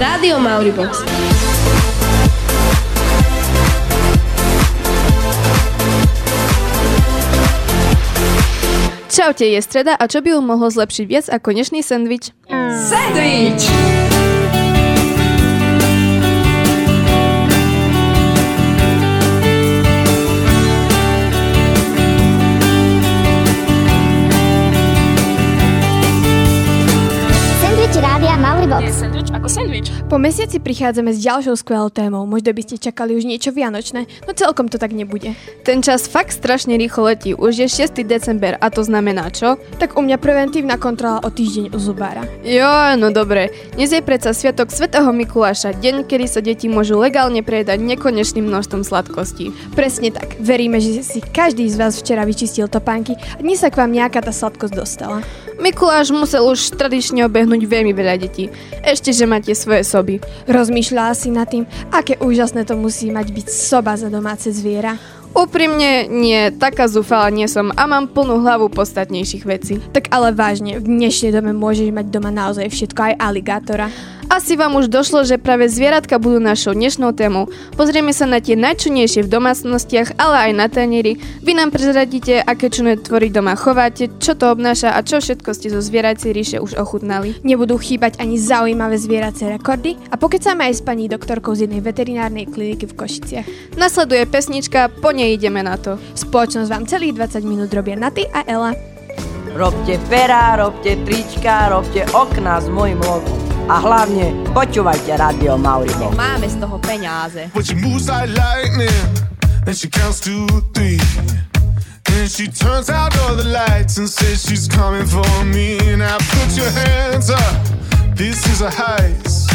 Rádio Mauribox. Čaute, je streda a čo by ju mohlo zlepšiť viac ako dnešný sendvič? Sandwich! Sandwich ako sandwich. Po mesiaci prichádzame s ďalšou skvelou témou. Možno by ste čakali už niečo vianočné, no celkom to tak nebude. Ten čas fakt strašne rýchlo letí. Už je 6. december a to znamená čo? Tak u mňa preventívna kontrola o týždeň u zubára. Jo, no dobre. Dnes je predsa Sviatok Svetého Mikuláša, deň, kedy sa deti môžu legálne prejedať nekonečným množstvom sladkostí. Presne tak. Veríme, že si každý z vás včera vyčistil topánky a dnes sa k vám nejaká tá sladkosť dostala. Mikuláš musel už tradične obehnúť veľmi veľa detí. Ešte, že máte svoje soby. Rozmýšľala si nad tým, aké úžasné to musí mať byť soba za domáce zviera. Úprimne nie, taká zúfala nie som a mám plnú hlavu podstatnejších vecí. Tak ale vážne, v dnešnej dome môžeš mať doma naozaj všetko, aj aligátora. Asi vám už došlo, že práve zvieratka budú našou dnešnou témou. Pozrieme sa na tie najčunejšie v domácnostiach, ale aj na tanieri. Vy nám prezradíte, aké čuné tvory doma chováte, čo to obnáša a čo všetko ste zo zvieracej ríše už ochutnali. Nebudú chýbať ani zaujímavé zvieracie rekordy a pokecáme aj s pani doktorkou z jednej veterinárnej kliniky v Košiciach. Nasleduje pesnička, po nej ideme na to. Spoločnosť vám celých 20 minút robia Naty a Ela. Robte pera, robte trička, robte okna s mojim logom. A hlavne počúvajte Radio Mauribo. Máme z toho peňáze. But she moves like lightning, and she counts to three. And she turns out all the lights and says she's coming for me. Now put your hands up, this is a heist.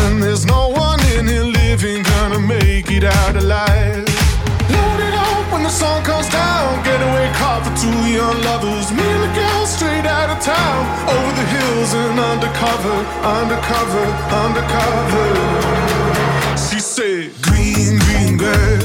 And there's no one in here living gonna make it out alive. Load it up when the sun comes down. Getaway car for two young lovers. Me and the girl straight out of town. Over the hills and undercover, undercover, undercover. She said, Green, green grass,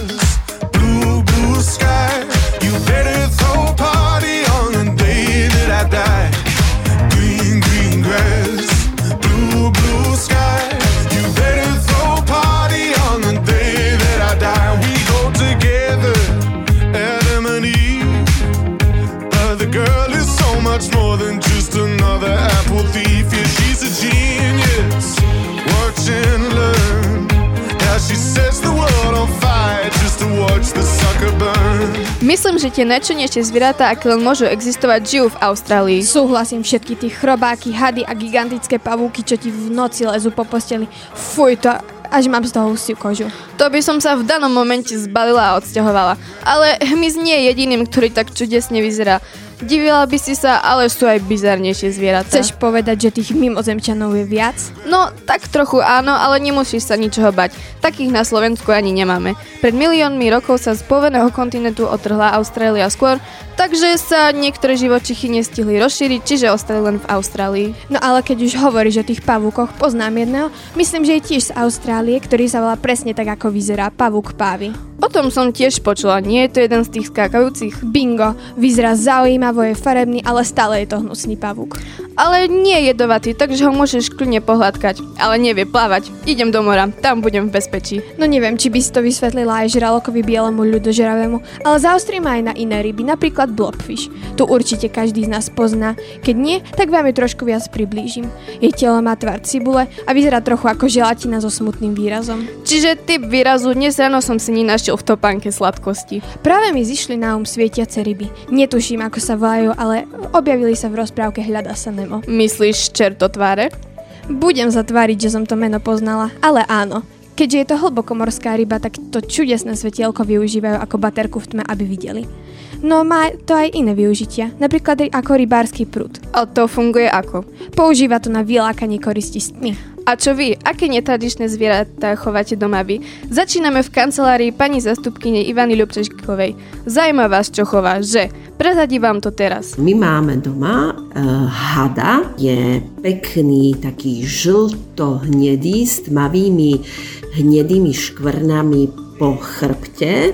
Myslím, že tie najčunejšie zvieratá, aké len môžu existovať, žijú v Austrálii. Súhlasím všetky tie chrobáky, hady a gigantické pavúky, čo ti v noci lezú po posteli. Fuj, to až mám z toho husiu kožu. To by som sa v danom momente zbalila a odsťahovala. Ale hmyz nie je jediným, ktorý tak čudesne vyzerá. Divila by si sa, ale sú aj bizarnejšie zvieratá. Chceš povedať, že tých mimozemčanov je viac? No, tak trochu áno, ale nemusíš sa ničoho bať. Takých na Slovensku ani nemáme. Pred miliónmi rokov sa z poveného kontinentu otrhla Austrália skôr, takže sa niektoré živočichy nestihli rozšíriť, čiže ostali len v Austrálii. No ale keď už hovoríš o tých pavúkoch, poznám jedného, myslím, že je tiež z Austrálie, ktorý sa volá presne tak, ako vyzerá pavúk pávy. O tom som tiež počula, nie je to jeden z tých skákajúcich. Bingo, vyzerá zaujímavo, je farebný, ale stále je to hnusný pavúk. Ale nie je jedovatý, takže ho môžeš kľudne pohľadkať. Ale nevie plávať. Idem do mora, tam budem v bezpečí. No neviem, či by si to vysvetlila aj žralokovi bielemu ľudožeravému, ale zaostrím aj na iné ryby, napríklad blobfish. Tu určite každý z nás pozná. Keď nie, tak vám ju trošku viac priblížim. Jej telo má tvar cibule a vyzerá trochu ako želatina so smutným výrazom. Čiže typ výrazu dnes ráno som si nenašiel v topánke sladkosti. Práve mi zišli na um svietiace ryby. Netuším, ako sa volajú, ale objavili sa v rozprávke Hľada sa Nemo. Myslíš čertotváre? Budem zatváriť, že som to meno poznala, ale áno. Keďže je to hlbokomorská ryba, tak to čudesné svetielko využívajú ako baterku v tme, aby videli. No má to aj iné využitia, napríklad ako rybársky prúd. A to funguje ako? Používa to na vylákanie koristi s tmy. A čo vy? Aké netradičné zvieratá chováte doma vy? Začíname v kancelárii pani zastupkyne Ivany Ľubčeškovej. Zajíma vás, čo chová, že? Prezadí vám to teraz. My máme doma uh, hada, je pekný, taký žlto-hnedý s tmavými hnedými škvrnami po chrbte.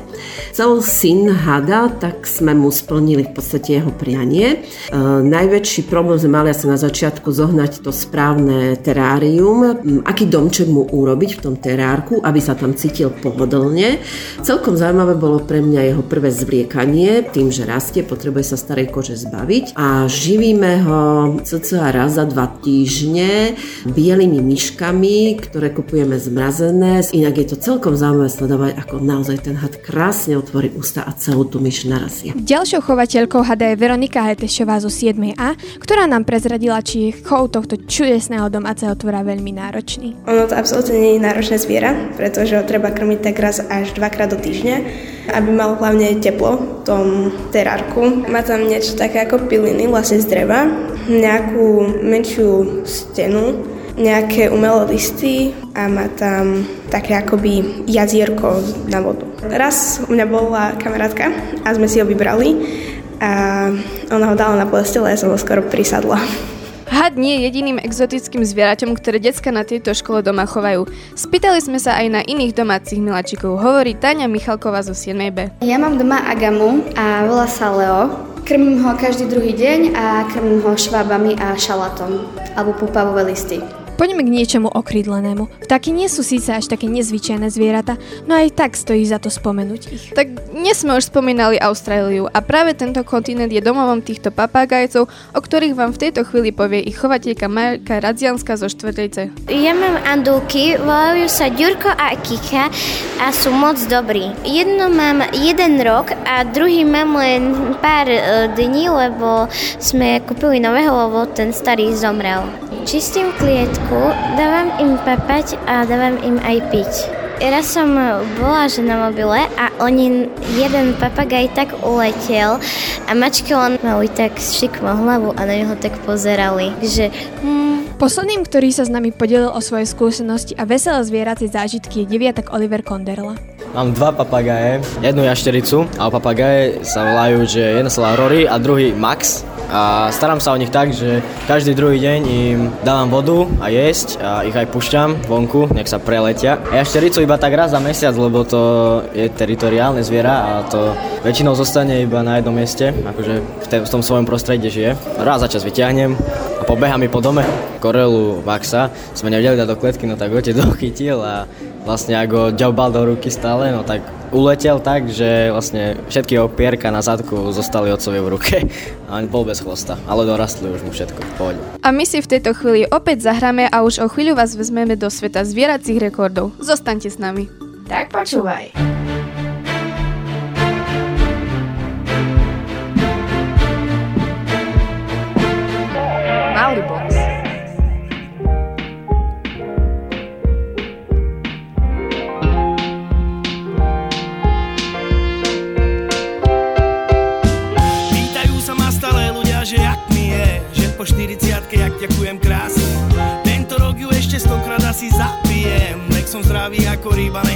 Cel syn hada, tak sme mu splnili v podstate jeho prianie. E, najväčší problém sme mali asi na začiatku zohnať to správne terárium, aký domček mu urobiť v tom terárku, aby sa tam cítil pohodlne. Celkom zaujímavé bolo pre mňa jeho prvé zvliekanie, tým, že rastie, potrebuje sa starej kože zbaviť a živíme ho cca raz za dva týždne bielými myškami, ktoré kupujeme zmrazené. Inak je to celkom zaujímavé sledovať, ako naozaj ten had krásne otvorí ústa a celú tú myš narazie. Ďalšou chovateľkou hada je Veronika Hetešová zo 7A, ktorá nám prezradila, či je chov tohto čudesného domáceho tvora veľmi náročný. Ono to absolútne nie je náročné zviera, pretože ho treba krmiť tak raz až dvakrát do týždňa, aby mal hlavne teplo v tom terárku. Má tam niečo také ako piliny, vlastne z dreva, nejakú menšiu stenu, nejaké umelé listy a má tam také akoby jazierko na vodu. Raz u mňa bola kamarátka a sme si ho vybrali a ona ho dala na postele a ja som ho skoro prisadla. Had nie je jediným exotickým zvieraťom, ktoré decka na tejto škole doma chovajú. Spýtali sme sa aj na iných domácich miláčikov, hovorí Tania Michalková zo 7B. Ja mám doma agamu a volá sa Leo. Krmím ho každý druhý deň a krmím ho švábami a šalatom alebo pupavové listy. Poďme k niečomu okrídlenému. Vtáky nie sú síce až také nezvyčajné zvieratá, no aj tak stojí za to spomenúť ich. Tak dnes sme už spomínali Austráliu a práve tento kontinent je domovom týchto papagajcov, o ktorých vám v tejto chvíli povie ich chovateľka Marka Radzianska zo Štvrtejce. Ja mám andulky, volajú sa Ďurko a Kika a sú moc dobrí. Jedno mám jeden rok a druhý mám len pár e, dní, lebo sme kúpili nového, lebo ten starý zomrel. Čistím klietku, dávam im papať a dávam im aj piť. Raz som bola že na mobile a oni, jeden papagaj tak uletel a mačky len mali tak šikmo hlavu a na neho tak pozerali. Že, hmm, Posledným, ktorý sa s nami podelil o svoje skúsenosti a veselé zvieracie zážitky je deviatak Oliver Konderla. Mám dva papagaje, jednu jaštericu a papagaje sa volajú, že jeden sa volá Rory a druhý Max a starám sa o nich tak, že každý druhý deň im dávam vodu a jesť a ich aj pušťam vonku, nech sa preletia. A jaštericu iba tak raz za mesiac, lebo to je teritoriálne zviera a to väčšinou zostane iba na jednom mieste, akože v, te, v tom svojom prostredí žije. Raz za čas vyťahnem a pobeha mi po dome. Korelu Maxa sme nevedeli dať do kletky, no tak ho dochytil a vlastne ako ďobal do ruky stále, no tak uletel tak, že vlastne všetky jeho pierka na zadku zostali otcovi v ruke a on bol bez chvosta, ale dorastli už mu všetko v pohode. A my si v tejto chvíli opäť zahráme a už o chvíľu vás vezmeme do sveta zvieracích rekordov. Zostaňte s nami. Tak počúvaj.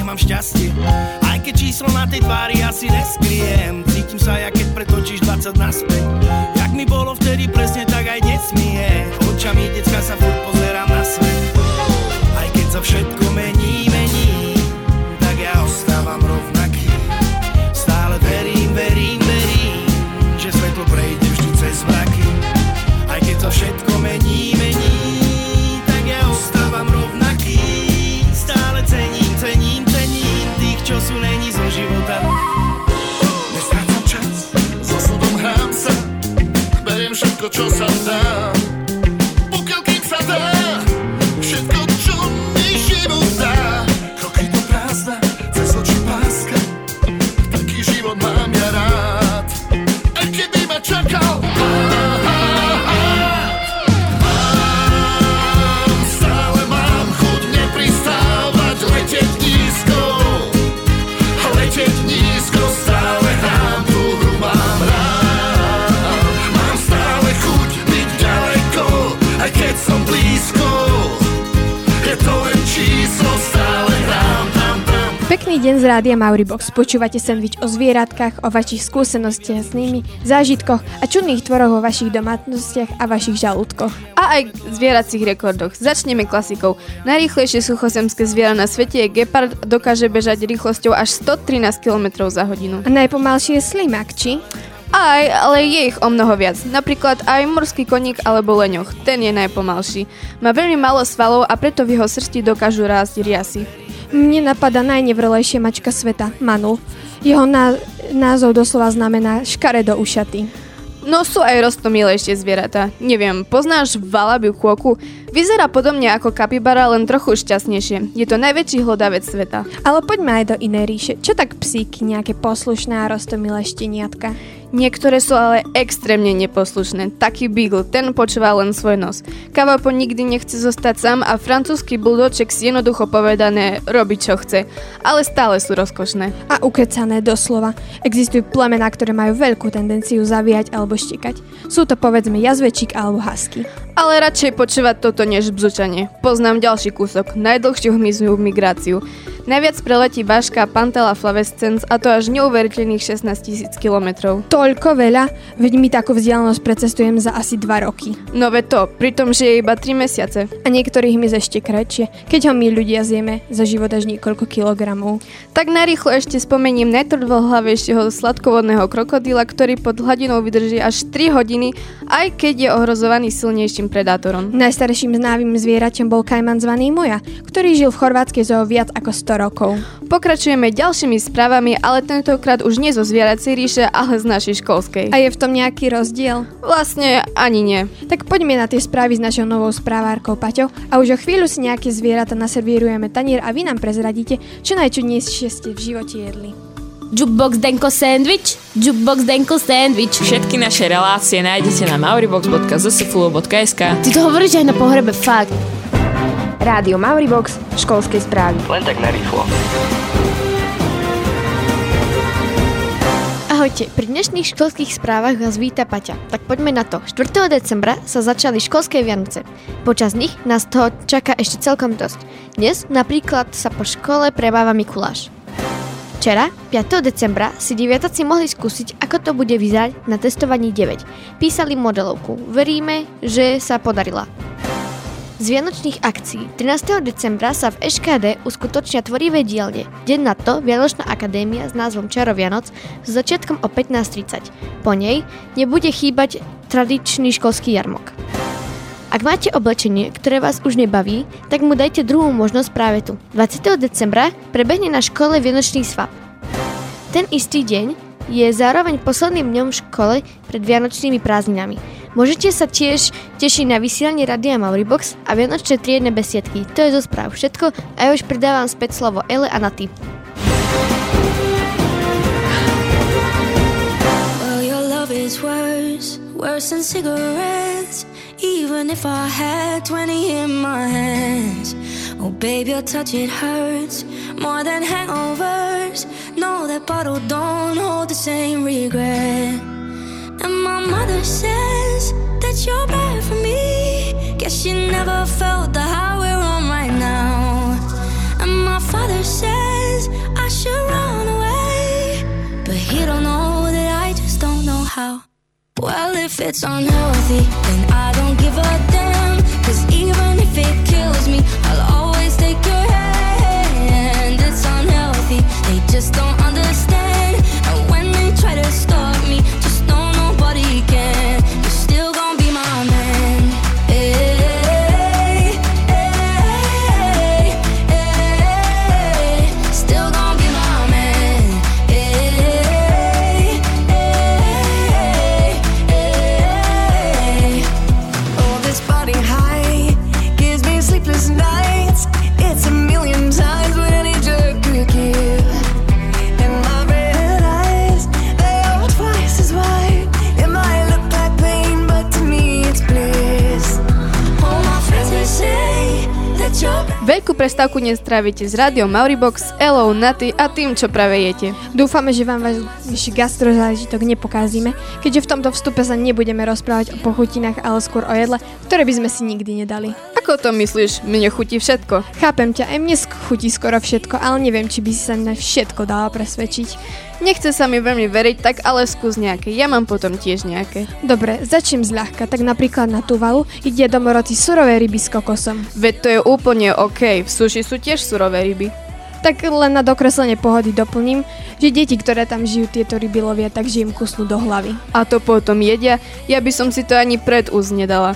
Mám šťastie. Aj keď číslo na tej tvári asi neskriem Cítim sa, jak keď pretočíš 20 naspäť. Jak mi bolo vtedy presne, tak aj dnes mi je Očami decka sa furt Krásny deň z rádia Mauribox. Počúvate sendvič o zvieratkách, o vašich skúsenostiach s nimi, zážitkoch a čudných tvoroch vo vašich domácnostiach a vašich žalúdkoch. A aj zvieracích rekordoch. Začneme klasikou. Najrýchlejšie suchozemské zviera na svete je gepard, dokáže bežať rýchlosťou až 113 km za hodinu. A najpomalšie je slimak, či? Aj, ale je ich o mnoho viac. Napríklad aj morský koník alebo leňoch. Ten je najpomalší. Má veľmi málo svalov a preto v jeho srsti dokážu rásť riasy. Mne napadá najnevrlejšia mačka sveta, Manul. Jeho ná- názov doslova znamená škaredo ušatý. No sú aj rostomilejšie zvieratá. Neviem, poznáš valabiu kôku? Vyzerá podobne ako kapibara, len trochu šťastnejšie. Je to najväčší hlodavec sveta. Ale poďme aj do inej ríše. Čo tak psíky, nejaké poslušné a rostomilé šteniatka? Niektoré sú ale extrémne neposlušné. Taký Beagle, ten počúva len svoj nos. Kavapo nikdy nechce zostať sám a francúzsky buldoček si jednoducho povedané robí čo chce. Ale stále sú rozkošné. A ukecané doslova. Existujú plemená, ktoré majú veľkú tendenciu zavíjať alebo štekať. Sú to povedzme jazvečík alebo husky. Ale radšej počúvať toto než bzučanie. Poznám ďalší kúsok, najdlhšiu hmyznú migráciu. Najviac preletí váška Pantela flavescens a to až neuveriteľných 16 tisíc kilometrov. Toľko veľa, veď mi takú vzdialenosť precestujem za asi 2 roky. No ve to, pritom, že je iba 3 mesiace. A niektorých mi ešte kratšie, keď ho my ľudia zjeme za život až niekoľko kilogramov. Tak narýchlo ešte spomením najtvrdohlavejšieho sladkovodného krokodíla, ktorý pod hladinou vydrží až 3 hodiny, aj keď je ohrozovaný silnejším predátorom. Najstarším znávým zvieraťom bol kajman zvaný Moja, ktorý žil v chorvátskej zoo viac ako 100 rokov. Pokračujeme ďalšími správami, ale tentokrát už nie zo zvieracej ríše, ale z našej školskej. A je v tom nejaký rozdiel? Vlastne ani nie. Tak poďme na tie správy s našou novou správárkou Paťou a už o chvíľu si nejaké zvieratá naservírujeme tanier a vy nám prezradíte, čo najčudnejšie ste v živote jedli. Jukebox Denko Sandwich, Jukebox Denko Sandwich. Všetky naše relácie nájdete na mauribox.zsfulo.sk Ty to hovoríš aj na pohrebe, fakt. Rádio Mauribox, školskej správy. Len tak narýchlo. Ahojte, pri dnešných školských správach vás víta Paťa. Tak poďme na to. 4. decembra sa začali školské Vianoce. Počas nich nás toho čaká ešte celkom dosť. Dnes napríklad sa po škole prebáva Mikuláš. Včera, 5. decembra, si deviataci mohli skúsiť, ako to bude vyzerať na testovaní 9. Písali modelovku. Veríme, že sa podarila. Z Vianočných akcií 13. decembra sa v EŠKD uskutočnia tvorivé dielne. Deň na to Vianočná akadémia s názvom Čaro s začiatkom o 15.30. Po nej nebude chýbať tradičný školský jarmok. Ak máte oblečenie, ktoré vás už nebaví, tak mu dajte druhú možnosť práve tu. 20. decembra prebehne na škole Vianočný svap. Ten istý deň je zároveň posledným dňom v škole pred Vianočnými prázdninami. Môžete sa tiež tešiť na vysielanie Radia Mauribox a Vianočné triedne besiedky. To je zo správ všetko a ja už pridávam späť slovo Ele a Naty. Well, your love is worse, worse than cigarettes. Even if I had 20 in my hands. Oh, babe, your touch, it hurts more than hangovers. No, that bottle don't hold the same regret. And my mother says that you're bad for me. Guess she never felt the high we're on right now. And my father says I should run away. But he don't know that I just don't know how. Well, if it's unhealthy, then I just don't understand. Prestávku dnes trávite s rádiom Mauribox, Elou, Naty a tým, čo práve jete. Dúfame, že vám váš gastrozážitok nepokázime, keďže v tomto vstupe sa nebudeme rozprávať o pochutinách, ale skôr o jedle, ktoré by sme si nikdy nedali. Ako to myslíš? Mne chutí všetko. Chápem ťa, aj mne chutí skoro všetko, ale neviem, či by si sa na všetko dala presvedčiť. Nechce sa mi veľmi veriť, tak ale skús nejaké. Ja mám potom tiež nejaké. Dobre, začnem zľahka. Tak napríklad na Tuvalu ide domorodci surové ryby s kokosom. Veď to je úplne OK. V suši sú tiež surové ryby. Tak len na dokreslenie pohody doplním, že deti, ktoré tam žijú tieto ryby lovia, takže im kusnú do hlavy. A to potom jedia? Ja by som si to ani pred úz nedala.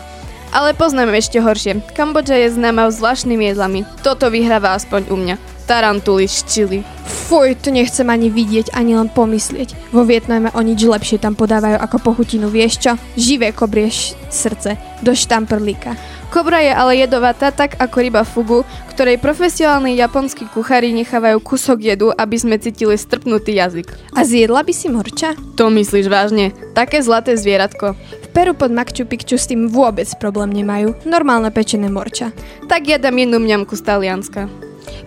Ale poznám ešte horšie. Kambodža je známa zvláštnymi jedlami. Toto vyhráva aspoň u mňa. Tarantuly z čili. Fuj, to nechcem ani vidieť, ani len pomyslieť. Vo Vietname o nič lepšie tam podávajú ako pochutinu, vieš čo? Živé kobrie srdce, do štamprlíka. Kobra je ale jedovatá tak ako ryba fugu, ktorej profesionálni japonskí kuchári nechávajú kusok jedu, aby sme cítili strpnutý jazyk. A zjedla by si morča? To myslíš vážne? Také zlaté zvieratko. V Peru pod Machu Picchu s tým vôbec problém nemajú. Normálne pečené morča. Tak ja dám jednu mňamku z Talianska.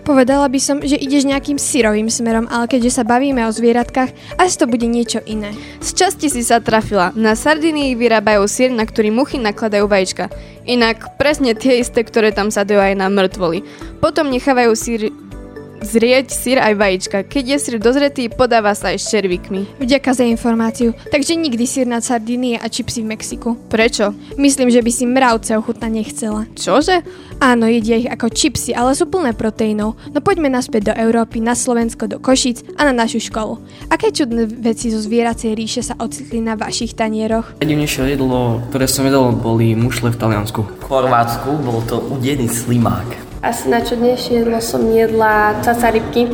Povedala by som, že ideš nejakým syrovým smerom, ale keďže sa bavíme o zvieratkách, asi to bude niečo iné. Z časti si sa trafila. Na Sardinii vyrábajú sír, na ktorý muchy nakladajú vajíčka. Inak presne tie isté, ktoré tam sa dajú aj na mŕtvoly. Potom nechávajú sír zrieť sír aj vajíčka. Keď je sír dozretý, podáva sa aj s červíkmi. Vďaka za informáciu. Takže nikdy sír na Sardínie a čipsy v Mexiku. Prečo? Myslím, že by si mravce ochutnať nechcela. Čože? Áno, jedia ich ako čipsy, ale sú plné proteínov. No poďme naspäť do Európy, na Slovensko, do Košic a na našu školu. Aké čudné veci zo zvieracej ríše sa ocitli na vašich tanieroch? Najdivnejšie jedlo, ktoré som jedol, boli mušle v Taliansku. V Chorvátsku bol to udený slimák. Asi najčudnejšie jedlo som jedla caca rybky,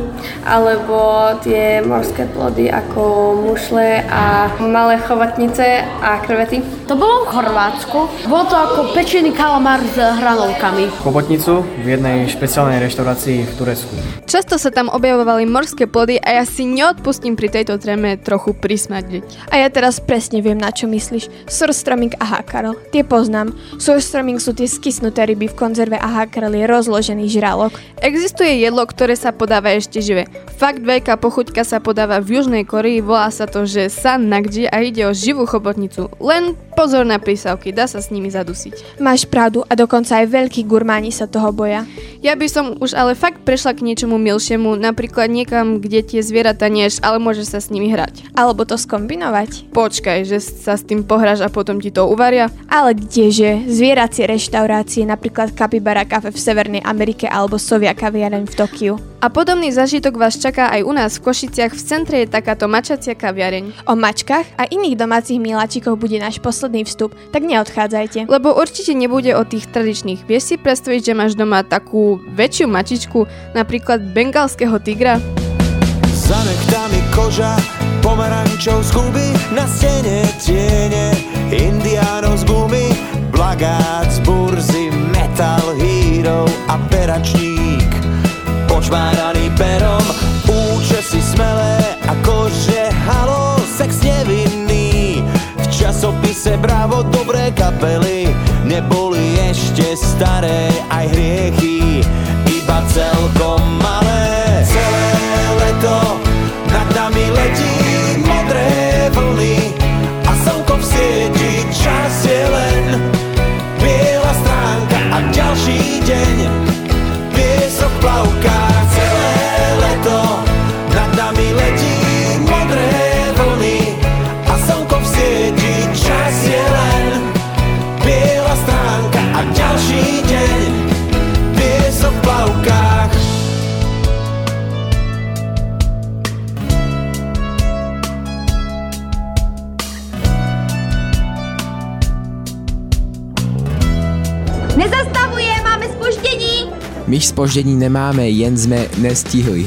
alebo tie morské plody ako mušle a malé chovatnice a krevety. To bolo v Chorvátsku. Bolo to ako pečený kalamár s hranolkami. Chobotnicu v jednej špeciálnej reštaurácii v Turecku. Často sa tam objavovali morské plody a ja si neodpustím pri tejto tréme trochu prismadiť. A ja teraz presne viem, na čo myslíš. Surströmming a hakarl. Tie poznám. Surströmming sú tie skysnuté ryby v konzerve a hakarl je rozložený žralok. Existuje jedlo, ktoré sa podáva ešte živé. Fakt veľká pochuťka sa podáva v Južnej Koreji, volá sa to, že san nakji a ide o živú chobotnicu. Len pozor na prísavky, dá sa s nimi zadusiť. Máš pravdu a dokonca aj veľkí gurmáni sa toho boja. Ja by som už ale fakt prešla k niečomu milšiemu, napríklad niekam, kde tie zvieratá nieš, ale môžeš sa s nimi hrať. Alebo to skombinovať. Počkaj, že sa s tým pohráš a potom ti to uvaria. Ale kdeže? Zvieracie reštaurácie, napríklad Capybara Cafe v Severnej Amerike alebo Sovia kaviareň v Tokiu. A podobný zažitok vás čaká aj u nás v Košiciach. V centre je takáto mačacia kaviareň. O mačkách a iných domácich miláčikoch bude náš posledný vstup, tak neodchádzajte. Lebo určite nebude o tých tradičných. Vieš si predstaviť, že máš doma takú väčšiu mačičku, napríklad bengalského tigra? Za nechtami koža, pomerančov z huby, na stene tiene, indiánov z gumy, blagát z burzy, metal hero a peračník. Počmáraný perom, účesy smelé, akože halo, sex nevinný. V časopise Bravo dobré kapely, neboli ešte staré aj hriechy, My spoždění nemáme, jen jsme nestihli.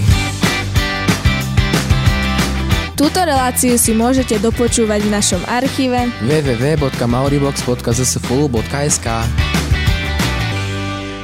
Túto reláciu si môžete dopočúvať v našom archíve www.mauribox.zsfulu.sk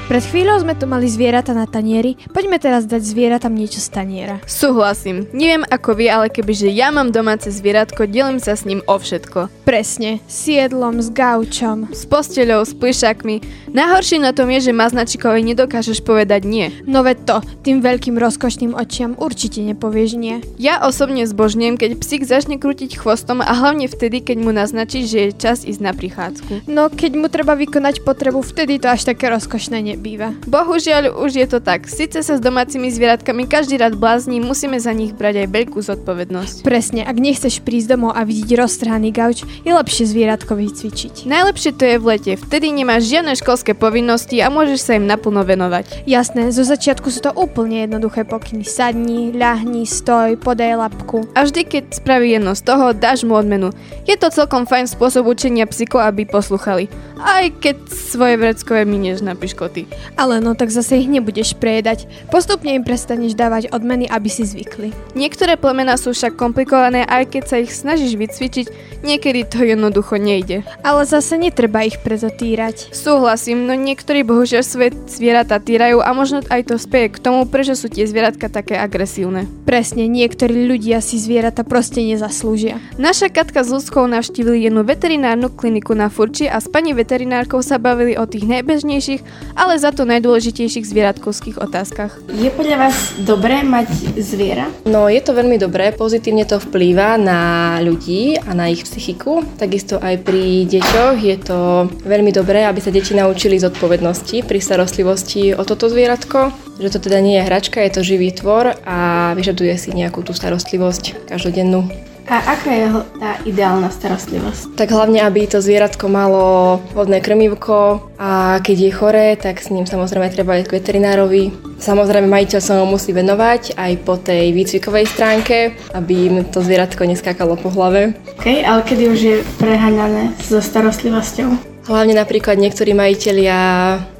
Pred chvíľou sme tu mali zvieratá na tanieri, poďme teraz dať zvieratám niečo z taniera. Súhlasím. Neviem ako vy, ale kebyže ja mám domáce zvieratko, delím sa s ním o všetko. Presne, s jedlom, s gaučom. S posteľou, s plišakmi. Najhoršie na tom je, že maznačikovi nedokážeš povedať nie. No veď to, tým veľkým rozkošným očiam určite nepovieš nie. Ja osobne zbožňujem, keď psík začne krútiť chvostom a hlavne vtedy, keď mu naznačí, že je čas ísť na prichádzku. No keď mu treba vykonať potrebu, vtedy to až také rozkošné nebýva. Bohužiaľ už je to tak. Sice sa s domácimi zvieratkami každý rád blázni, musíme za nich brať aj veľkú zodpovednosť. Presne, ak nechceš prísť domov a vidieť roztrhaný gauč, je lepšie zvieratko vycvičiť. Najlepšie to je v lete, vtedy nemáš žiadne školské povinnosti a môžeš sa im naplno venovať. Jasné, zo začiatku sú to úplne jednoduché pokyny. Sadni, ľahni, stoj, podaj lapku. A vždy, keď spraví jedno z toho, dáš mu odmenu. Je to celkom fajn spôsob učenia psíkov, aby posluchali. Aj keď svoje vreckové minieš na piškoty. Ale no tak zase ich nebudeš prejedať. Postupne im prestaneš dávať odmeny, aby si zvykli. Niektoré plemená sú však komplikované, aj keď sa ich snažíš vycvičiť, niekedy to jednoducho nejde. Ale zase netreba ich preto týrať. Súhlasím, no niektorí bohužiaľ svoje zvieratá týrajú a možno aj to spieje k tomu, prečo sú tie zvieratka také agresívne. Presne, niektorí ľudia si zvieratá proste nezaslúžia. Naša Katka s ľudskou navštívili jednu veterinárnu kliniku na Furči a s pani veterinárkou sa bavili o tých najbežnejších, ale za to najdôležitejších zvieratkovských otázkach. Je podľa vás dobré mať zviera? No je to veľmi dobré, pozitívne to vplýva na ľudí a na ich psychiku. Takisto aj pri deťoch je to veľmi dobré, aby sa deti naučili zodpovednosti pri starostlivosti o toto zvieratko. Že to teda nie je hračka, je to živý tvor a vyžaduje si nejakú tú starostlivosť každodennú. A aká je tá ideálna starostlivosť? Tak hlavne, aby to zvieratko malo hodné krmivko a keď je choré, tak s ním samozrejme treba ísť k veterinárovi. Samozrejme majiteľ sa mu musí venovať aj po tej výcvikovej stránke, aby im to zvieratko neskákalo po hlave. OK, ale kedy už je preháňané so starostlivosťou? Hlavne napríklad niektorí majiteľia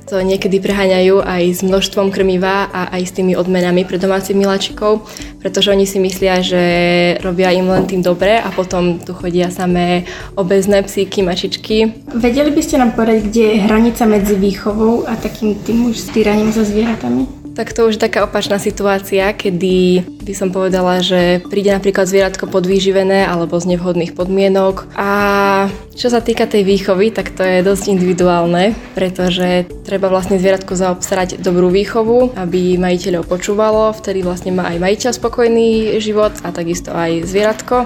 to niekedy preháňajú aj s množstvom krmiva a aj s tými odmenami pre domácich miláčikov, pretože oni si myslia, že robia im len tým dobre a potom tu chodia samé obezné psíky, mačičky. Vedeli by ste nám povedať, kde je hranica medzi výchovou a takým tým už stýraním so zvieratami? Tak to už je taká opačná situácia, kedy by som povedala, že príde napríklad zvieratko podvýživené alebo z nevhodných podmienok. A čo sa týka tej výchovy, tak to je dosť individuálne, pretože treba vlastne zvieratku zaobstarať dobrú výchovu, aby majiteľov počúvalo, vtedy vlastne má aj majiteľ spokojný život a takisto aj zvieratko.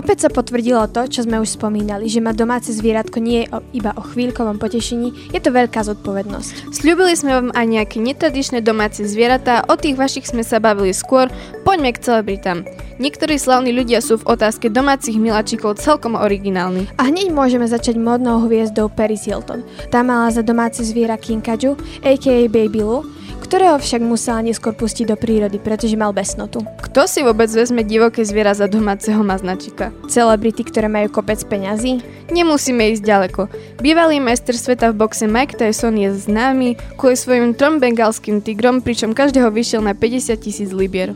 Opäť sa potvrdilo to, čo sme už spomínali, že mať domáce zvieratko nie je o, iba o chvíľkovom potešení, je to veľká zodpovednosť. Sľubili sme vám aj nejaké netradičné domáce zvieratá, o tých vašich sme sa bavili skôr, poďme k celebritám. Niektorí slavní ľudia sú v otázke domácich miláčikov celkom originálni. A hneď môžeme začať modnou hviezdou Paris Hilton. Tá mala za domáce zviera Kinkaju, a.k.a. Baby Lou, ktorého však musela neskôr pustiť do prírody, pretože mal besnotu. Kto si vôbec vezme divoké zviera za domáceho maznačika? Celebrity, ktoré majú kopec peňazí? Nemusíme ísť ďaleko. Bývalý majster sveta v boxe Mike Tyson je známy kvôli svojim trom bengalským tigrom, pričom každého vyšiel na 50 tisíc libier.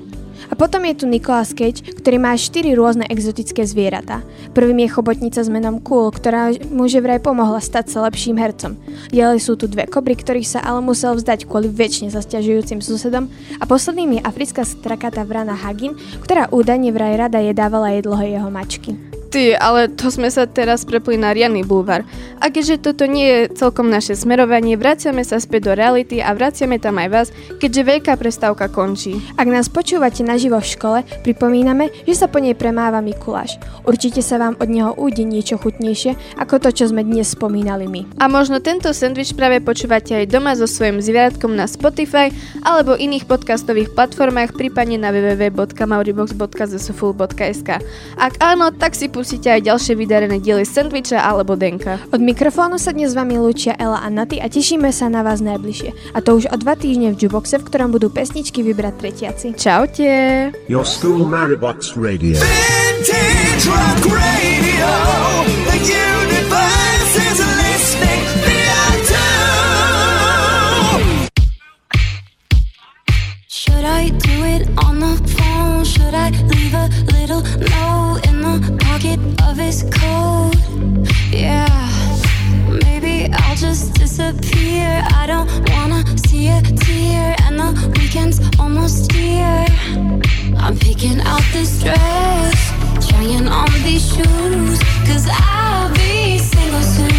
A potom je tu Nicolas Cage, ktorý má 4 rôzne exotické zvieratá. Prvým je chobotnica s menom Cool, ktorá mu že vraj pomohla stať sa lepším hercom. Ďalej sú tu dve kobry, ktorých sa ale musel vzdať kvôli väčšine zasťažujúcim susedom. A posledným je africká strakata vrana Hagin, ktorá údajne vraj rada jedávala jedlo jeho mačky. Ty, ale to sme sa teraz prepli na riadny bulvar. A keďže toto nie je celkom naše smerovanie, vraciame sa späť do reality a vraciame tam aj vás, keďže veľká prestávka končí. Ak nás počúvate naživo v škole, pripomíname, že sa po nej premáva Mikuláš. Určite sa vám od neho újde niečo chutnejšie, ako to, čo sme dnes spomínali my. A možno tento sendvič práve počúvate aj doma so svojím zvieratkom na Spotify alebo iných podcastových platformách, prípadne na www.mauribox.zsful.sk. Ak áno, tak si pustíte aj ďalšie vydarené diely sendviča alebo denka. Od mikrofónu sa dnes s vami lúčia Ela a Naty a tešíme sa na vás najbližšie. A to už o dva týždne v Juboxe, v ktorom budú pesničky vybrať tretiaci. Čaute! Your school Maribox Radio. Vintage rock radio. I leave a little note in the pocket of his coat? Yeah, maybe I'll just disappear. I don't wanna see a tear, and the weekend's almost here. I'm picking out this dress, trying on these shoes, cause I'll be single soon.